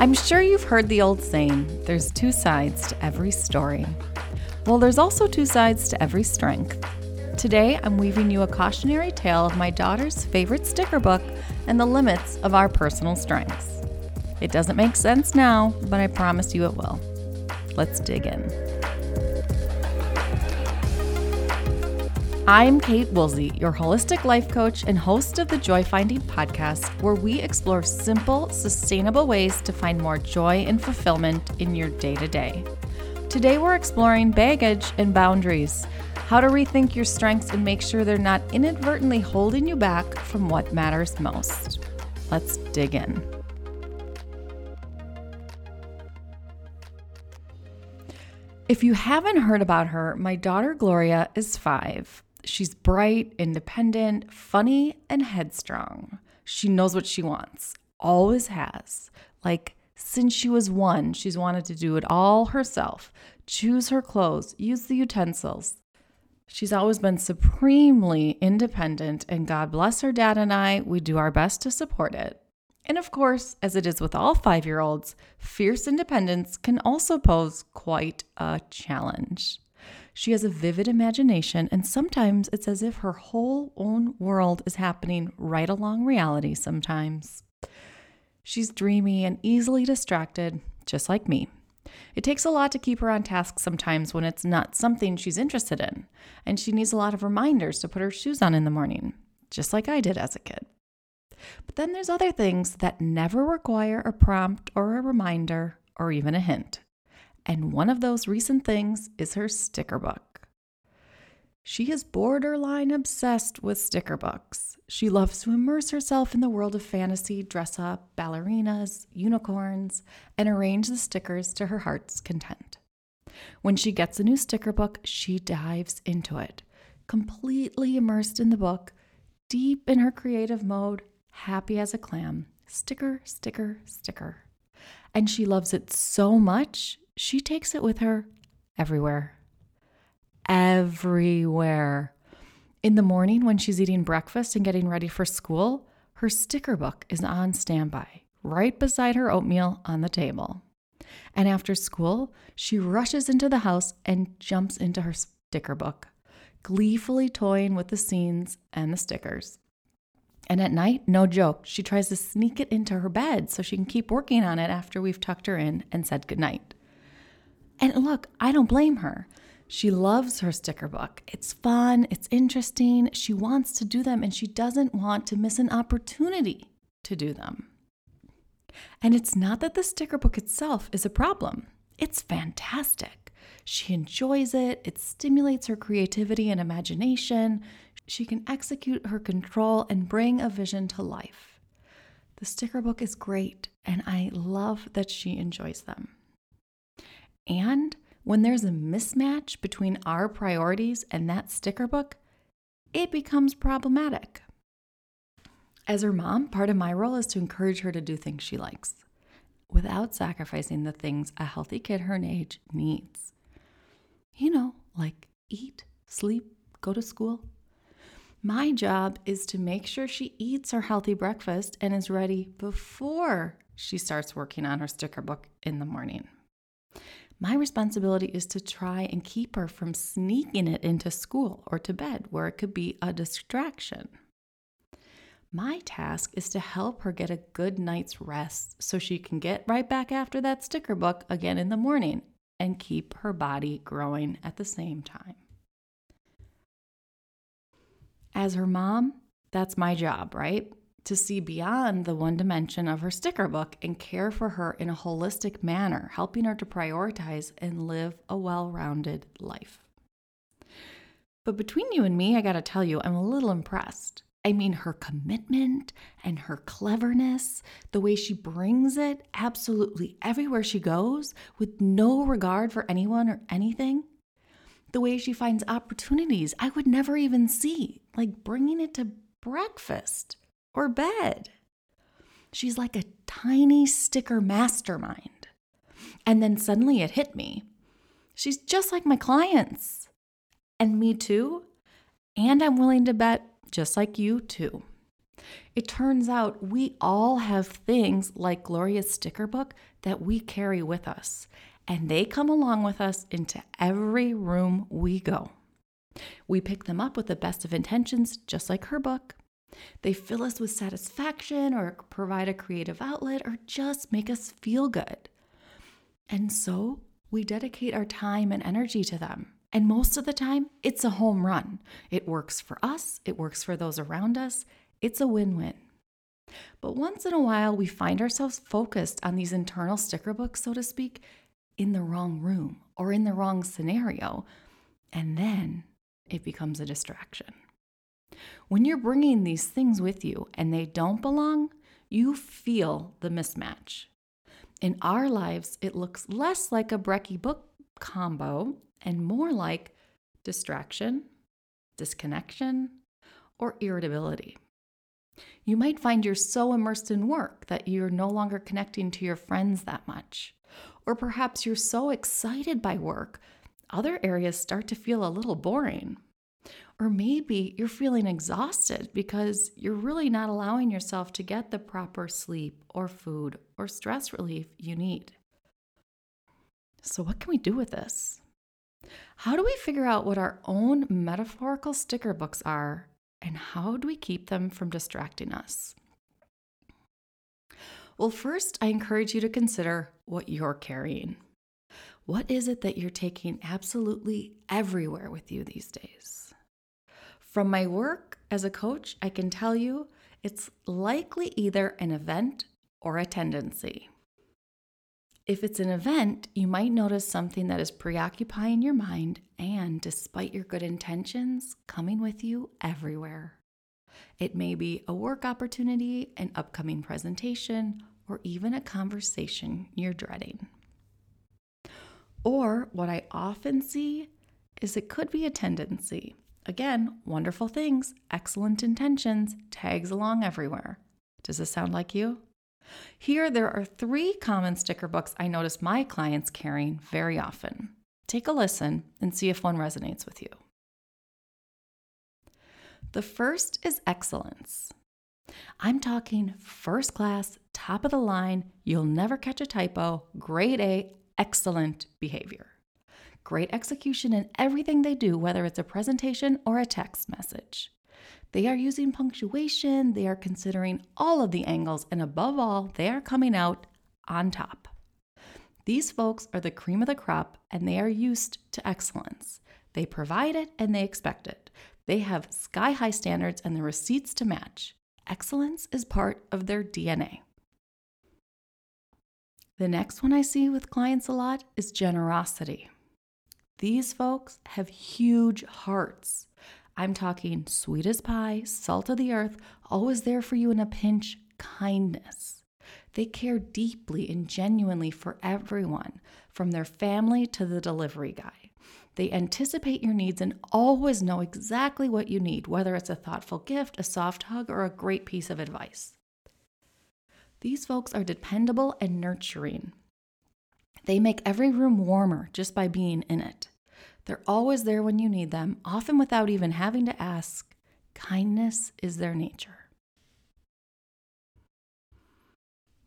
I'm sure you've heard the old saying there's two sides to every story. Well, there's also two sides to every strength. Today, I'm weaving you a cautionary tale of my daughter's favorite sticker book and the limits of our personal strengths. It doesn't make sense now, but I promise you it will. Let's dig in. I'm Kate Woolsey, your holistic life coach and host of the Joy Finding podcast, where we explore simple, sustainable ways to find more joy and fulfillment in your day to day. Today, we're exploring baggage and boundaries, how to rethink your strengths and make sure they're not inadvertently holding you back from what matters most. Let's dig in. If you haven't heard about her, my daughter Gloria is five. She's bright, independent, funny, and headstrong. She knows what she wants, always has. Like, since she was one, she's wanted to do it all herself choose her clothes, use the utensils. She's always been supremely independent, and God bless her dad and I, we do our best to support it. And of course, as it is with all five year olds, fierce independence can also pose quite a challenge. She has a vivid imagination, and sometimes it's as if her whole own world is happening right along reality sometimes. She's dreamy and easily distracted, just like me. It takes a lot to keep her on task sometimes when it's not something she's interested in, and she needs a lot of reminders to put her shoes on in the morning, just like I did as a kid. But then there's other things that never require a prompt or a reminder or even a hint. And one of those recent things is her sticker book. She is borderline obsessed with sticker books. She loves to immerse herself in the world of fantasy, dress up ballerinas, unicorns, and arrange the stickers to her heart's content. When she gets a new sticker book, she dives into it, completely immersed in the book, deep in her creative mode, happy as a clam. Sticker, sticker, sticker. And she loves it so much, she takes it with her everywhere. Everywhere. In the morning, when she's eating breakfast and getting ready for school, her sticker book is on standby, right beside her oatmeal on the table. And after school, she rushes into the house and jumps into her sticker book, gleefully toying with the scenes and the stickers. And at night, no joke, she tries to sneak it into her bed so she can keep working on it after we've tucked her in and said goodnight. And look, I don't blame her. She loves her sticker book. It's fun, it's interesting. She wants to do them and she doesn't want to miss an opportunity to do them. And it's not that the sticker book itself is a problem, it's fantastic. She enjoys it, it stimulates her creativity and imagination. She can execute her control and bring a vision to life. The sticker book is great, and I love that she enjoys them. And when there's a mismatch between our priorities and that sticker book, it becomes problematic. As her mom, part of my role is to encourage her to do things she likes without sacrificing the things a healthy kid her age needs. You know, like eat, sleep, go to school. My job is to make sure she eats her healthy breakfast and is ready before she starts working on her sticker book in the morning. My responsibility is to try and keep her from sneaking it into school or to bed where it could be a distraction. My task is to help her get a good night's rest so she can get right back after that sticker book again in the morning and keep her body growing at the same time. As her mom, that's my job, right? To see beyond the one dimension of her sticker book and care for her in a holistic manner, helping her to prioritize and live a well rounded life. But between you and me, I gotta tell you, I'm a little impressed. I mean, her commitment and her cleverness, the way she brings it absolutely everywhere she goes with no regard for anyone or anything. The way she finds opportunities I would never even see, like bringing it to breakfast or bed. She's like a tiny sticker mastermind. And then suddenly it hit me. She's just like my clients. And me too. And I'm willing to bet just like you too. It turns out we all have things like Gloria's sticker book that we carry with us, and they come along with us into every room we go. We pick them up with the best of intentions, just like her book. They fill us with satisfaction or provide a creative outlet or just make us feel good. And so we dedicate our time and energy to them. And most of the time, it's a home run. It works for us, it works for those around us, it's a win win. But once in a while, we find ourselves focused on these internal sticker books, so to speak, in the wrong room or in the wrong scenario. And then it becomes a distraction. When you're bringing these things with you and they don't belong, you feel the mismatch. In our lives, it looks less like a Brecky book combo and more like distraction, disconnection, or irritability. You might find you're so immersed in work that you're no longer connecting to your friends that much. Or perhaps you're so excited by work, other areas start to feel a little boring. Or maybe you're feeling exhausted because you're really not allowing yourself to get the proper sleep or food or stress relief you need. So, what can we do with this? How do we figure out what our own metaphorical sticker books are and how do we keep them from distracting us? Well, first, I encourage you to consider what you're carrying. What is it that you're taking absolutely everywhere with you these days? From my work as a coach, I can tell you it's likely either an event or a tendency. If it's an event, you might notice something that is preoccupying your mind and, despite your good intentions, coming with you everywhere. It may be a work opportunity, an upcoming presentation, or even a conversation you're dreading. Or what I often see is it could be a tendency. Again, wonderful things, excellent intentions, tags along everywhere. Does this sound like you? Here, there are three common sticker books I notice my clients carrying very often. Take a listen and see if one resonates with you. The first is excellence. I'm talking first class, top of the line, you'll never catch a typo, grade A, excellent behavior great execution in everything they do, whether it's a presentation or a text message. They are using punctuation, they are considering all of the angles, and above all, they are coming out on top. These folks are the cream of the crop and they are used to excellence. They provide it and they expect it. They have sky high standards and the receipts to match. Excellence is part of their DNA. The next one I see with clients a lot is generosity. These folks have huge hearts. I'm talking sweet as pie, salt of the earth, always there for you in a pinch, kindness. They care deeply and genuinely for everyone, from their family to the delivery guy. They anticipate your needs and always know exactly what you need, whether it's a thoughtful gift, a soft hug, or a great piece of advice. These folks are dependable and nurturing. They make every room warmer just by being in it. They're always there when you need them, often without even having to ask. Kindness is their nature.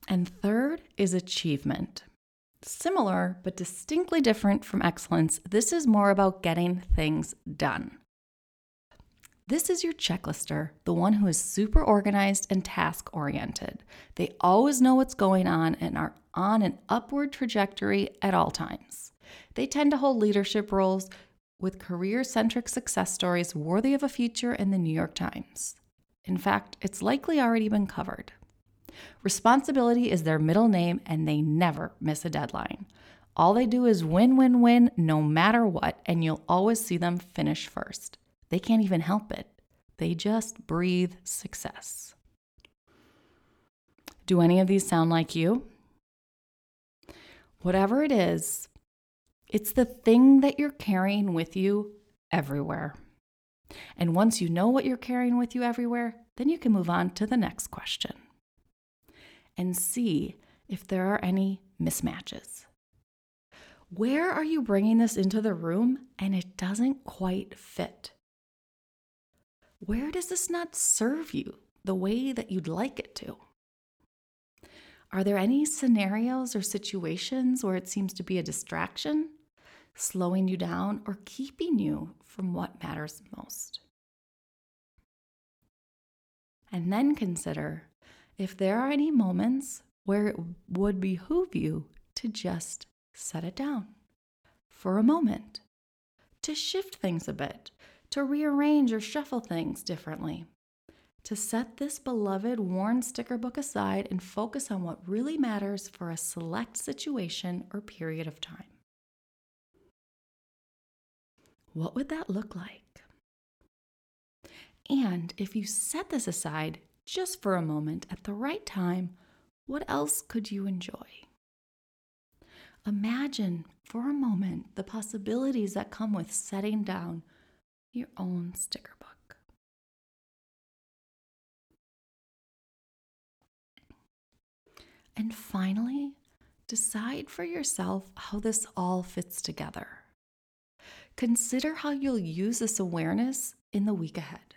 And third is achievement. Similar but distinctly different from excellence, this is more about getting things done. This is your checklister, the one who is super organized and task oriented. They always know what's going on and are on an upward trajectory at all times. They tend to hold leadership roles with career centric success stories worthy of a feature in the New York Times. In fact, it's likely already been covered. Responsibility is their middle name, and they never miss a deadline. All they do is win, win, win, no matter what, and you'll always see them finish first. They can't even help it. They just breathe success. Do any of these sound like you? Whatever it is, it's the thing that you're carrying with you everywhere. And once you know what you're carrying with you everywhere, then you can move on to the next question and see if there are any mismatches. Where are you bringing this into the room and it doesn't quite fit? Where does this not serve you? the way that you'd like it to? Are there any scenarios or situations where it seems to be a distraction, slowing you down, or keeping you from what matters most? And then consider if there are any moments where it would behoove you to just set it down for a moment, to shift things a bit, to rearrange or shuffle things differently, to set this beloved worn sticker book aside and focus on what really matters for a select situation or period of time. What would that look like? And if you set this aside just for a moment at the right time, what else could you enjoy? Imagine for a moment the possibilities that come with setting down your own sticker book. And finally, decide for yourself how this all fits together. Consider how you'll use this awareness in the week ahead.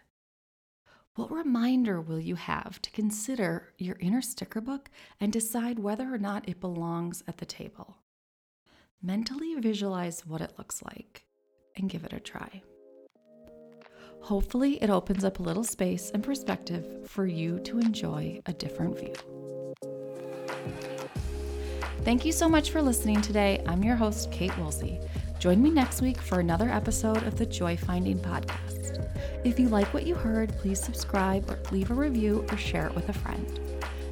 What reminder will you have to consider your inner sticker book and decide whether or not it belongs at the table? Mentally visualize what it looks like and give it a try. Hopefully, it opens up a little space and perspective for you to enjoy a different view. Thank you so much for listening today. I'm your host, Kate Woolsey. Join me next week for another episode of the Joy Finding Podcast. If you like what you heard, please subscribe or leave a review or share it with a friend.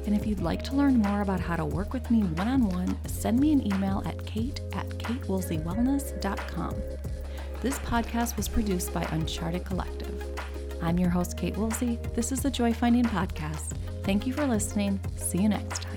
And if you'd like to learn more about how to work with me one on one, send me an email at kate at katewoolseywellness.com. This podcast was produced by Uncharted Collective. I'm your host, Kate Woolsey. This is the Joy Finding Podcast. Thank you for listening. See you next time.